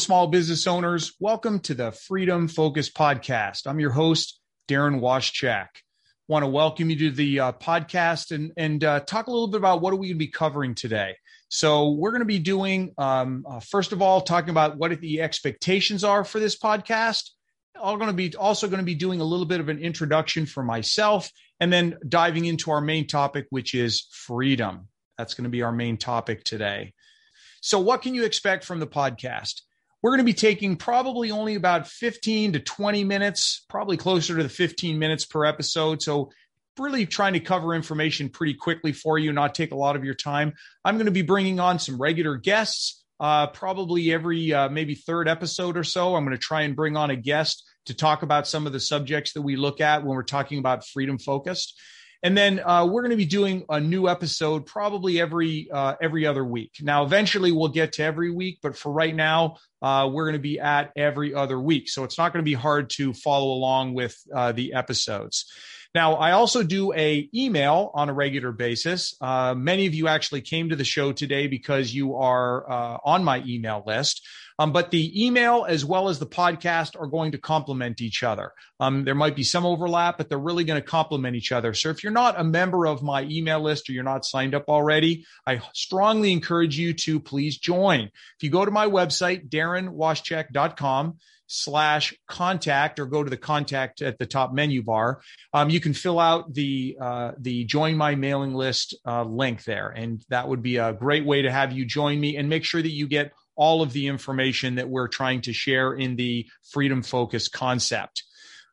small business owners. Welcome to the Freedom Focus podcast. I'm your host, Daran Wastchak. Want to welcome you to the uh, podcast and, and uh, talk a little bit about what are we going to be covering today. So we're going to be doing, um, uh, first of all, talking about what the expectations are for this podcast. I'm going to be also going to be doing a little bit of an introduction for myself, and then diving into our main topic, which is freedom. That's going to be our main topic today. So, what can you expect from the podcast? We're going to be taking probably only about 15 to 20 minutes, probably closer to the 15 minutes per episode. So, really trying to cover information pretty quickly for you, not take a lot of your time. I'm going to be bringing on some regular guests, uh, probably every uh, maybe third episode or so. I'm going to try and bring on a guest to talk about some of the subjects that we look at when we're talking about freedom focused. And then uh, we're going to be doing a new episode probably every uh, every other week. Now, eventually we'll get to every week, but for right now, uh, we're going to be at every other week. So it's not going to be hard to follow along with uh, the episodes. Now, I also do a email on a regular basis. Uh, many of you actually came to the show today because you are uh, on my email list. Um, but the email as well as the podcast are going to complement each other. Um, there might be some overlap, but they're really going to complement each other. So if you're not a member of my email list or you're not signed up already, I strongly encourage you to please join. If you go to my website, daranwastchak.com, slash contact or go to the contact at the top menu bar. Um, you can fill out the uh, the join my mailing list uh, link there. And that would be a great way to have you join me and make sure that you get all of the information that we're trying to share in the freedom focus concept.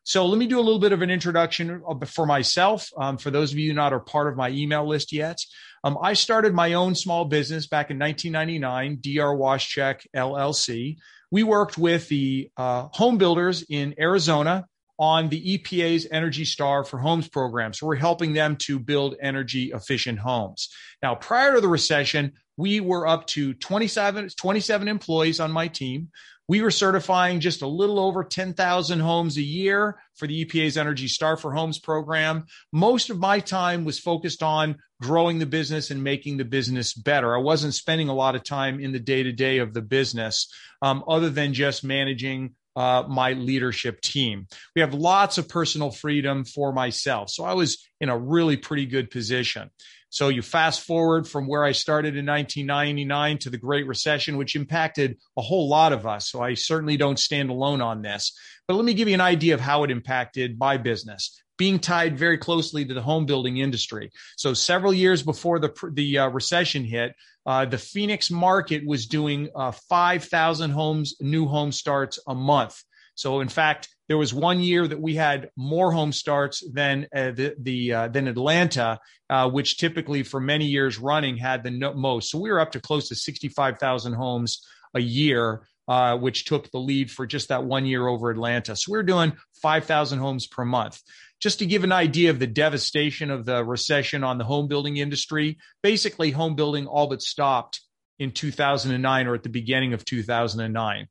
So let me do a little bit of an introduction for myself. Um, for those of you not are part of my email list yet, um, I started my own small business back in 1999, DR Wastchak LLC we worked with the uh, home builders in Arizona on the EPA's Energy Star for Homes program. So we're helping them to build energy efficient homes. Now, prior to the recession, we were up to 27, 27 employees on my team. We were certifying just a little over 10,000 homes a year for the EPA's Energy Star for Homes program. Most of my time was focused on growing the business and making the business better. I wasn't spending a lot of time in the day to day of the business, um, other than just managing uh, my leadership team. We have lots of personal freedom for myself. So I was in a really pretty good position. So you fast forward from where I started in 1999 to the Great Recession, which impacted a whole lot of us. So I certainly don't stand alone on this. But let me give you an idea of how it impacted my business being tied very closely to the home building industry. So several years before the the uh, recession hit, uh, the Phoenix market was doing uh, 5,000 homes, new home starts a month. So in fact, there was one year that we had more home starts than uh, the, the uh, than Atlanta, uh, which typically for many years running had the no- most. So we were up to close to 65,000 homes a year, uh, which took the lead for just that one year over Atlanta. So we we're doing 5,000 homes per month. Just to give an idea of the devastation of the recession on the home building industry, basically home building all but stopped in 2009 or at the beginning of 2009.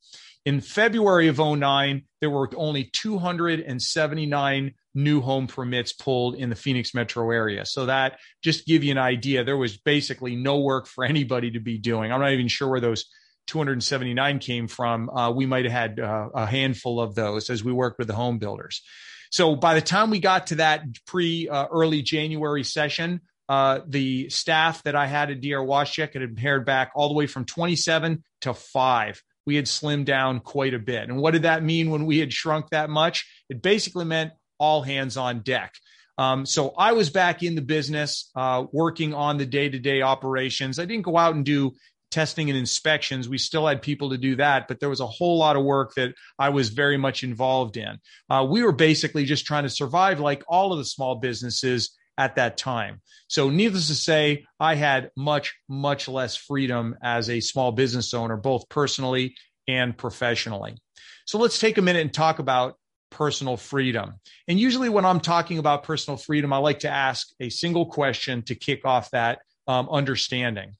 In February of 09, there were only 279 new home permits pulled in the Phoenix metro area. So that just give you an idea. There was basically no work for anybody to be doing. I'm not even sure where those 279 came from. Uh, we might have had uh, a handful of those as we worked with the home builders. So by the time we got to that pre uh, early January session, uh, the staff that I had at DR Wastchak had pared back all the way from 27 to five we had slimmed down quite a bit. And what did that mean when we had shrunk that much? It basically meant all hands on deck. Um, so I was back in the business, uh, working on the day to day operations. I didn't go out and do testing and inspections. We still had people to do that, but there was a whole lot of work that I was very much involved in. Uh, we were basically just trying to survive like all of the small businesses at that time. So, needless to say, I had much, much less freedom as a small business owner, both personally and professionally. So, let's take a minute and talk about personal freedom. And usually, when I'm talking about personal freedom, I like to ask a single question to kick off that um, understanding.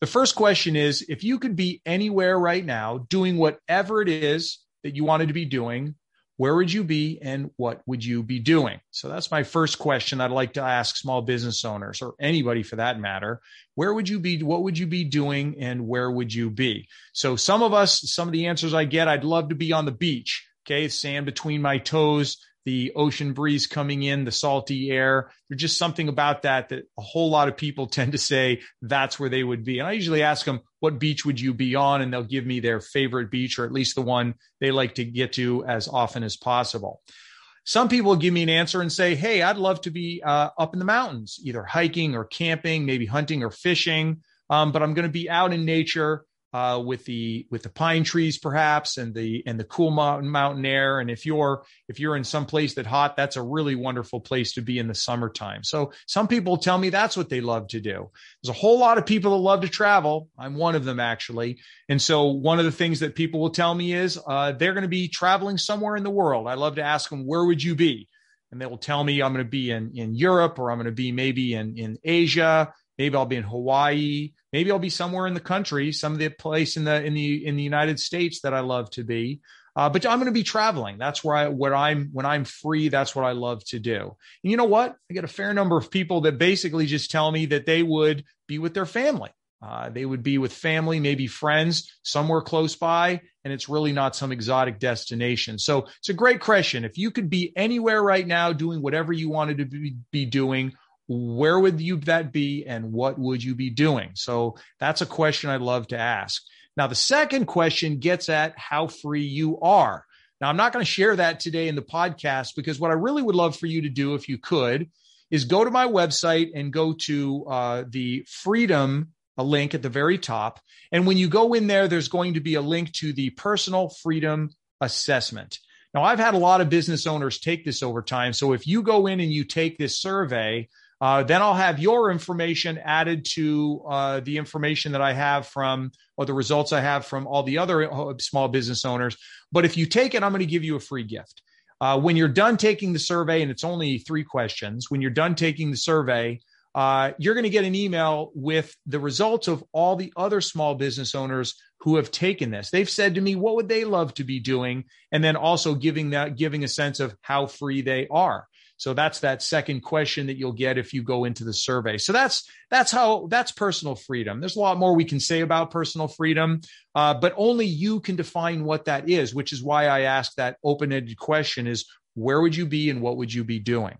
The first question is if you could be anywhere right now doing whatever it is that you wanted to be doing, where would you be and what would you be doing? So that's my first question I'd like to ask small business owners or anybody for that matter. Where would you be? What would you be doing and where would you be? So some of us, some of the answers I get, I'd love to be on the beach. Okay. Sand between my toes, the ocean breeze coming in, the salty air. There's just something about that that a whole lot of people tend to say that's where they would be. And I usually ask them, what beach would you be on? And they'll give me their favorite beach or at least the one they like to get to as often as possible. Some people give me an answer and say, Hey, I'd love to be uh, up in the mountains, either hiking or camping, maybe hunting or fishing. Um, but I'm going to be out in nature uh, with the with the pine trees perhaps and the and the cool mountain mountain air. And if you're if you're in some place that hot that's a really wonderful place to be in the summertime. So some people tell me that's what they love to do. There's a whole lot of people that love to travel. I'm one of them actually. And so one of the things that people will tell me is uh, they're going to be traveling somewhere in the world. I love to ask them where would you be? And they will tell me i'm going to be in in europe or i'm going to be maybe in in asia. Maybe I'll be in Hawaii. Maybe I'll be somewhere in the country, some of the place in the in the in the United States that I love to be. Uh, but I'm going to be traveling. That's where I where I'm when I'm free. That's what I love to do. And you know what? I get a fair number of people that basically just tell me that they would be with their family. Uh, they would be with family, maybe friends, somewhere close by, and it's really not some exotic destination. So it's a great question. If you could be anywhere right now doing whatever you wanted to be, be doing, where would you that be and what would you be doing? So that's a question I'd love to ask. Now, the second question gets at how free you are. Now, I'm not going to share that today in the podcast because what I really would love for you to do, if you could, is go to my website and go to uh, the freedom link at the very top. And when you go in there, there's going to be a link to the personal freedom assessment. Now, I've had a lot of business owners take this over time. So if you go in and you take this survey, uh, then I'll have your information added to uh, the information that I have from, or the results I have from all the other uh, small business owners. But if you take it, I'm going to give you a free gift. Uh, when you're done taking the survey, and it's only three questions, when you're done taking the survey, uh, you're going to get an email with the results of all the other small business owners who have taken this. They've said to me, what would they love to be doing? And then also giving that, giving a sense of how free they are. So that's that second question that you'll get if you go into the survey. So that's that's how that's personal freedom. There's a lot more we can say about personal freedom, uh, but only you can define what that is. Which is why I asked that open-ended question: is where would you be and what would you be doing?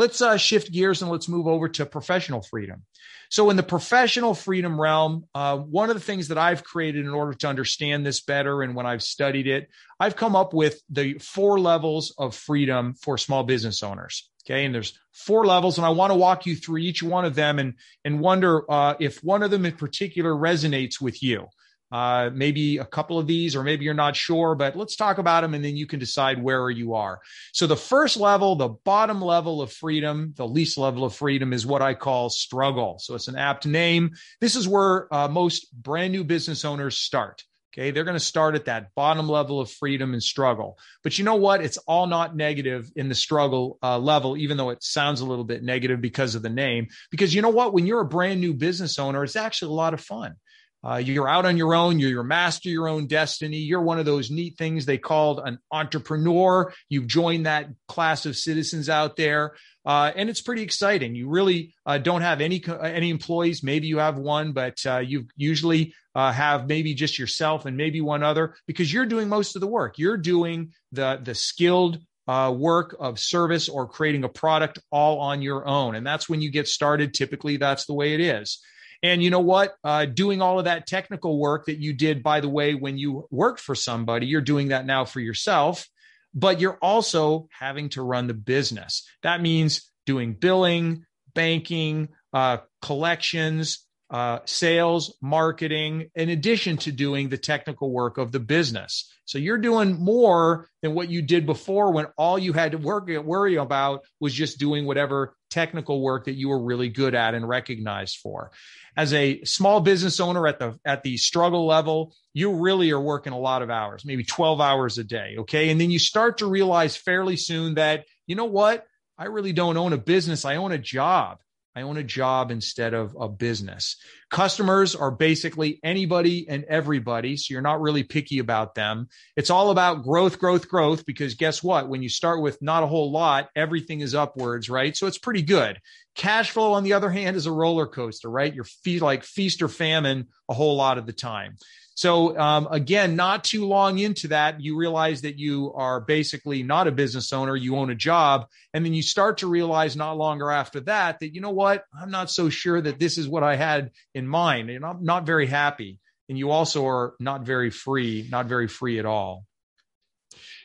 Let's uh, shift gears and let's move over to professional freedom. So, in the professional freedom realm, uh, one of the things that I've created in order to understand this better, and when I've studied it, I've come up with the four levels of freedom for small business owners. Okay, and there's four levels, and I want to walk you through each one of them and and wonder uh, if one of them in particular resonates with you uh, maybe a couple of these, or maybe you're not sure, but let's talk about them and then you can decide where you are. So, the first level, the bottom level of freedom, the least level of freedom is what I call struggle. So, it's an apt name. This is where uh, most brand new business owners start. Okay. They're going to start at that bottom level of freedom and struggle. But you know what? It's all not negative in the struggle uh, level, even though it sounds a little bit negative because of the name. Because you know what? When you're a brand new business owner, it's actually a lot of fun. Uh, you're out on your own. You're your master, your own destiny. You're one of those neat things they called an entrepreneur. You've joined that class of citizens out there, uh, and it's pretty exciting. You really uh, don't have any any employees. Maybe you have one, but uh, you usually uh, have maybe just yourself and maybe one other because you're doing most of the work. You're doing the the skilled uh, work of service or creating a product all on your own. And that's when you get started. Typically, that's the way it is. And you know what? Uh, doing all of that technical work that you did, by the way, when you worked for somebody, you're doing that now for yourself, but you're also having to run the business. That means doing billing, banking, uh, collections, uh, sales, marketing, in addition to doing the technical work of the business. So you're doing more than what you did before when all you had to work worry about was just doing whatever technical work that you were really good at and recognized for. As a small business owner at the at the struggle level, you really are working a lot of hours, maybe 12 hours a day, okay? And then you start to realize fairly soon that, you know what? I really don't own a business, I own a job. I own a job instead of a business. Customers are basically anybody and everybody. So you're not really picky about them. It's all about growth, growth, growth, because guess what? When you start with not a whole lot, everything is upwards, right? So it's pretty good. Cash flow, on the other hand, is a roller coaster, right? You're like feast or famine a whole lot of the time. So um, again, not too long into that, you realize that you are basically not a business owner. You own a job, and then you start to realize not longer after that that you know what, I'm not so sure that this is what I had in mind, and I'm not very happy. And you also are not very free, not very free at all.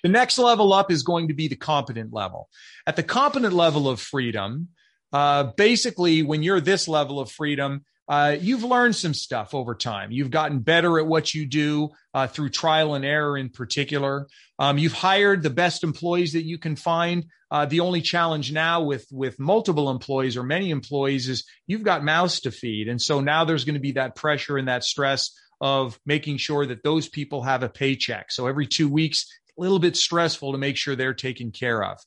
The next level up is going to be the competent level. At the competent level of freedom, uh, basically, when you're this level of freedom, uh, you've learned some stuff over time. You've gotten better at what you do uh, through trial and error, in particular. Um, you've hired the best employees that you can find. Uh, the only challenge now with with multiple employees or many employees is you've got mouths to feed, and so now there's going to be that pressure and that stress of making sure that those people have a paycheck. So every two weeks, a little bit stressful to make sure they're taken care of.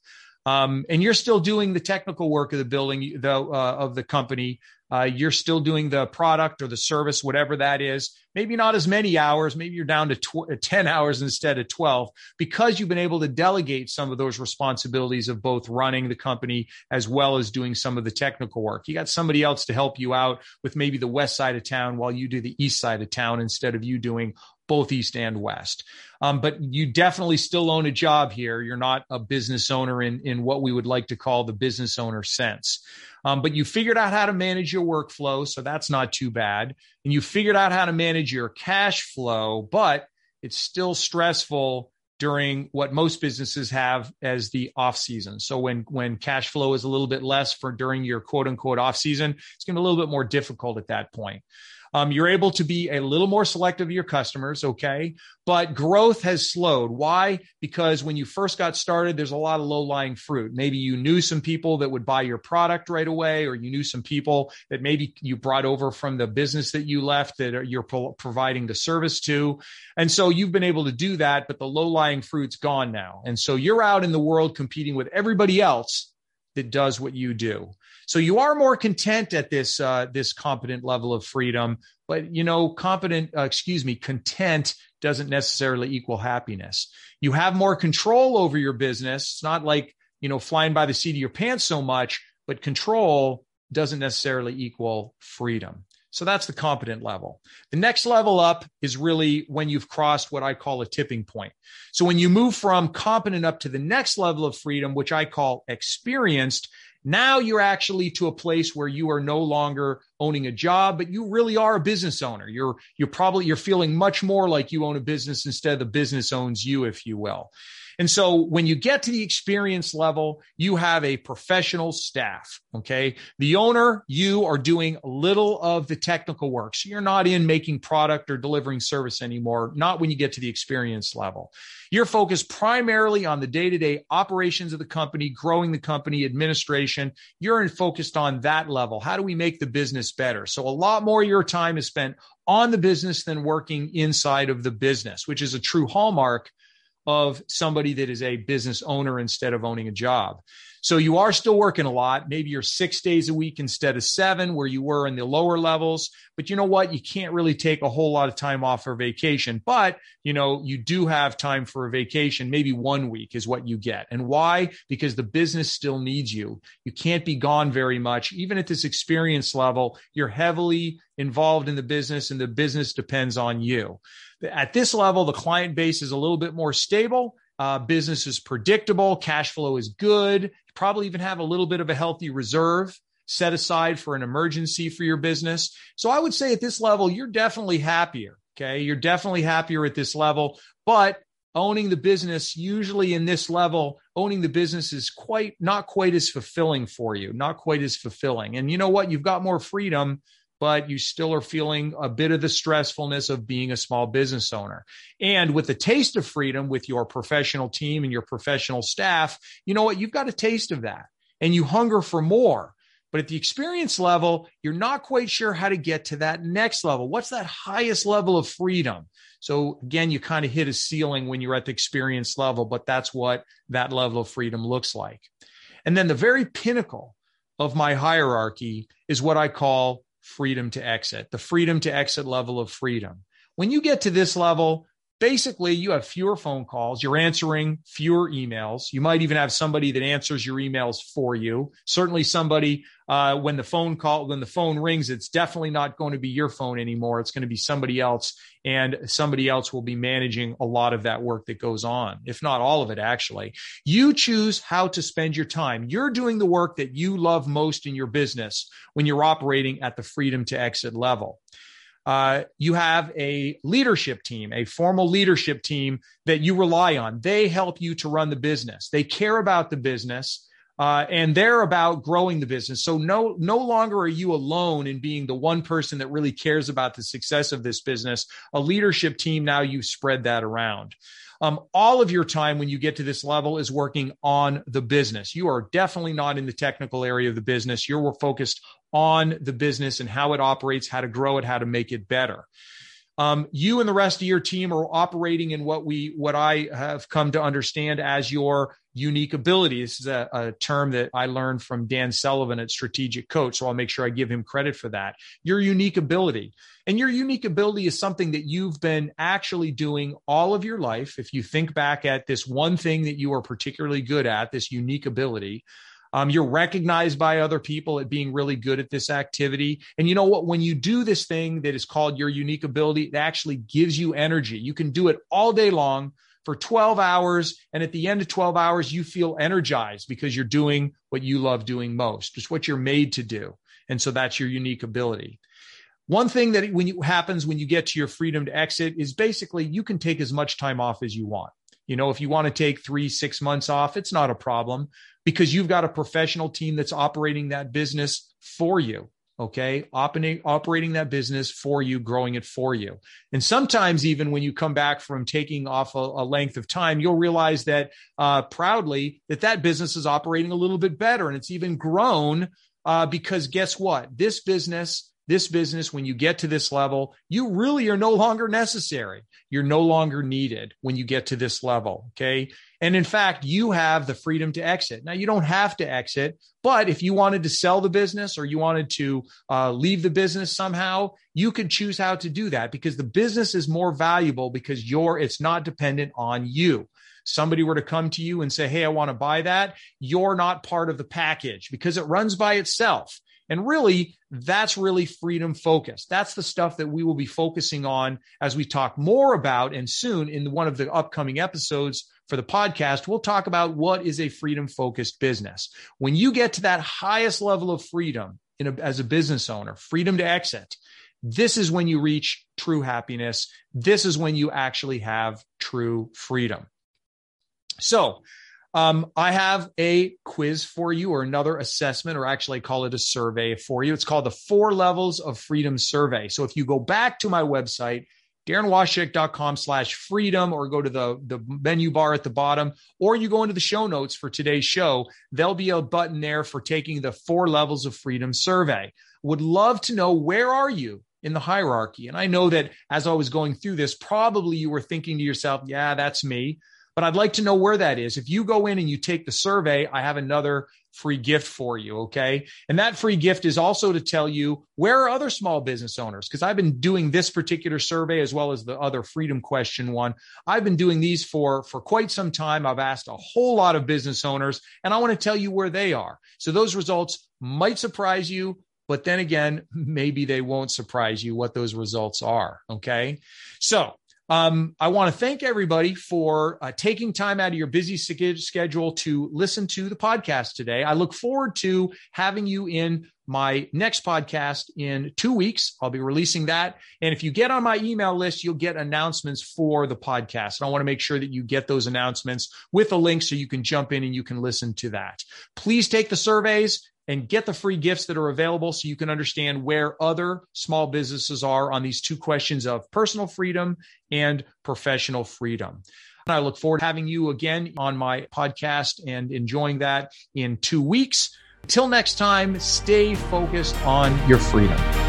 Um, and you're still doing the technical work of the building, uh, of the company, uh, you're still doing the product or the service, whatever that is. Maybe not as many hours. Maybe you're down to tw- uh, 10 hours instead of 12 because you've been able to delegate some of those responsibilities of both running the company as well as doing some of the technical work. You got somebody else to help you out with maybe the west side of town while you do the east side of town instead of you doing both east and west. Um, but you definitely still own a job here. You're not a business owner in, in what we would like to call the business owner sense. Um, but you figured out how to manage your workflow. So that's not too bad. And you figured out how to manage your cash flow, but it's still stressful during what most businesses have as the off season. So when when cash flow is a little bit less for during your quote unquote off season, it's going to be a little bit more difficult at that point. Um, you're able to be a little more selective of your customers, okay? But growth has slowed. Why? Because when you first got started, there's a lot of low lying fruit. Maybe you knew some people that would buy your product right away, or you knew some people that maybe you brought over from the business that you left that you're pro- providing the service to. And so you've been able to do that, but the low lying fruit's gone now. And so you're out in the world competing with everybody else that does what you do. So you are more content at this uh, this competent level of freedom, but you know, competent, uh, excuse me, content doesn't necessarily equal happiness. You have more control over your business. It's not like you know flying by the seat of your pants so much, but control doesn't necessarily equal freedom. So that's the competent level. The next level up is really when you've crossed what I call a tipping point. So when you move from competent up to the next level of freedom, which I call experienced, now you're actually to a place where you are no longer owning a job, but you really are a business owner. You're you're probably you're feeling much more like you own a business instead of the business owns you, if you will. And so when you get to the experience level, you have a professional staff. Okay. The owner, you are doing little of the technical work. So you're not in making product or delivering service anymore, not when you get to the experience level. You're focused primarily on the day to day operations of the company, growing the company, administration. You're in focused on that level. How do we make the business better? So a lot more of your time is spent on the business than working inside of the business, which is a true hallmark of somebody that is a business owner instead of owning a job. So you are still working a lot. Maybe you're six days a week instead of seven, where you were in the lower levels. But you know what? You can't really take a whole lot of time off for vacation. But, you know, you do have time for a vacation. Maybe one week is what you get. And why? Because the business still needs you. You can't be gone very much. Even at this experience level, you're heavily involved in the business and the business depends on you. At this level, the client base is a little bit more stable. Uh, business is predictable. Cash flow is good. You probably even have a little bit of a healthy reserve set aside for an emergency for your business. So I would say at this level, you're definitely happier. Okay. You're definitely happier at this level, but owning the business, usually in this level, owning the business is quite not quite as fulfilling for you, not quite as fulfilling. And you know what? You've got more freedom but you still are feeling a bit of the stressfulness of being a small business owner. And with the taste of freedom with your professional team and your professional staff, you know what? You've got a taste of that and you hunger for more. But at the experience level, you're not quite sure how to get to that next level. What's that highest level of freedom? So again, you kind of hit a ceiling when you're at the experience level, but that's what that level of freedom looks like. And then the very pinnacle of my hierarchy is what I call freedom to exit, the freedom to exit level of freedom. When you get to this level, basically you have fewer phone calls you're answering fewer emails. You might even have somebody that answers your emails for you. Certainly somebody uh, when the phone call when the phone rings it's definitely not going to be your phone anymore. It's going to be somebody else and somebody else will be managing a lot of that work that goes on if not all of it actually. You choose how to spend your time. You're doing the work that you love most in your business when you're operating at the freedom to exit level uh, you have a leadership team, a formal leadership team that you rely on. They help you to run the business. They care about the business. Uh, and they're about growing the business. So no, no longer are you alone in being the one person that really cares about the success of this business. A leadership team now you've spread that around. Um, all of your time when you get to this level is working on the business. You are definitely not in the technical area of the business. You're focused on the business and how it operates, how to grow it, how to make it better. Um, you and the rest of your team are operating in what we what I have come to understand as your unique ability. This is a, a, term that I learned from Dan Sullivan at Strategic Coach, so I'll make sure I give him credit for that. Your unique ability, and your unique ability is something that you've been actually doing all of your life. If you think back at this one thing that you are particularly good at, this unique ability, um, you're recognized by other people at being really good at this activity. And you know what? When you do this thing that is called your unique ability, it actually gives you energy. You can do it all day long for 12 hours. And at the end of 12 hours, you feel energized because you're doing what you love doing most. It's what you're made to do. And so that's your unique ability. One thing that when you, happens when you get to your freedom to exit is basically you can take as much time off as you want. You know, if you want to take three, six months off, it's not a problem because you've got a professional team that's operating that business for you. Okay. Operating, operating that business for you, growing it for you. And sometimes, even when you come back from taking off a, a length of time, you'll realize that uh, proudly that that business is operating a little bit better and it's even grown uh, because guess what? This business this business, when you get to this level, you really are no longer necessary. You're no longer needed when you get to this level. Okay. And in fact, you have the freedom to exit. Now, you don't have to exit, but if you wanted to sell the business or you wanted to uh, leave the business somehow, you could choose how to do that because the business is more valuable because you're, it's not dependent on you somebody were to come to you and say, Hey, I want to buy that, you're not part of the package because it runs by itself. And really, that's really freedom focused. That's the stuff that we will be focusing on as we talk more about. And soon in one of the upcoming episodes for the podcast, we'll talk about what is a freedom focused business. When you get to that highest level of freedom a, as a business owner, freedom to exit, this is when you reach true happiness. This is when you actually have true freedom. So, um, I have a quiz for you or another assessment, or actually I call it a survey for you. It's called the Four Levels of Freedom Survey. So if you go back to my website, daranwastchak.com slash freedom, or go to the, the menu bar at the bottom, or you go into the show notes for today's show, there'll be a button there for taking the Four Levels of Freedom survey. Would love to know where are you in the hierarchy? And I know that as I was going through this, probably you were thinking to yourself, yeah, that's me but I'd like to know where that is. If you go in and you take the survey, I have another free gift for you. Okay. And that free gift is also to tell you where are other small business owners? Because I've been doing this particular survey as well as the other freedom question one. I've been doing these for, for quite some time. I've asked a whole lot of business owners and I want to tell you where they are. So those results might surprise you. But then again, maybe they won't surprise you what those results are. Okay. So um, I want to thank everybody for uh, taking time out of your busy schedule to listen to the podcast today. I look forward to having you in my next podcast in two weeks. I'll be releasing that. And if you get on my email list, you'll get announcements for the podcast. And I want to make sure that you get those announcements with a link so you can jump in and you can listen to that. Please take the surveys and get the free gifts that are available so you can understand where other small businesses are on these two questions of personal freedom and professional freedom. And I look forward to having you again on my podcast and enjoying that in two weeks. Till next time, stay focused on your freedom.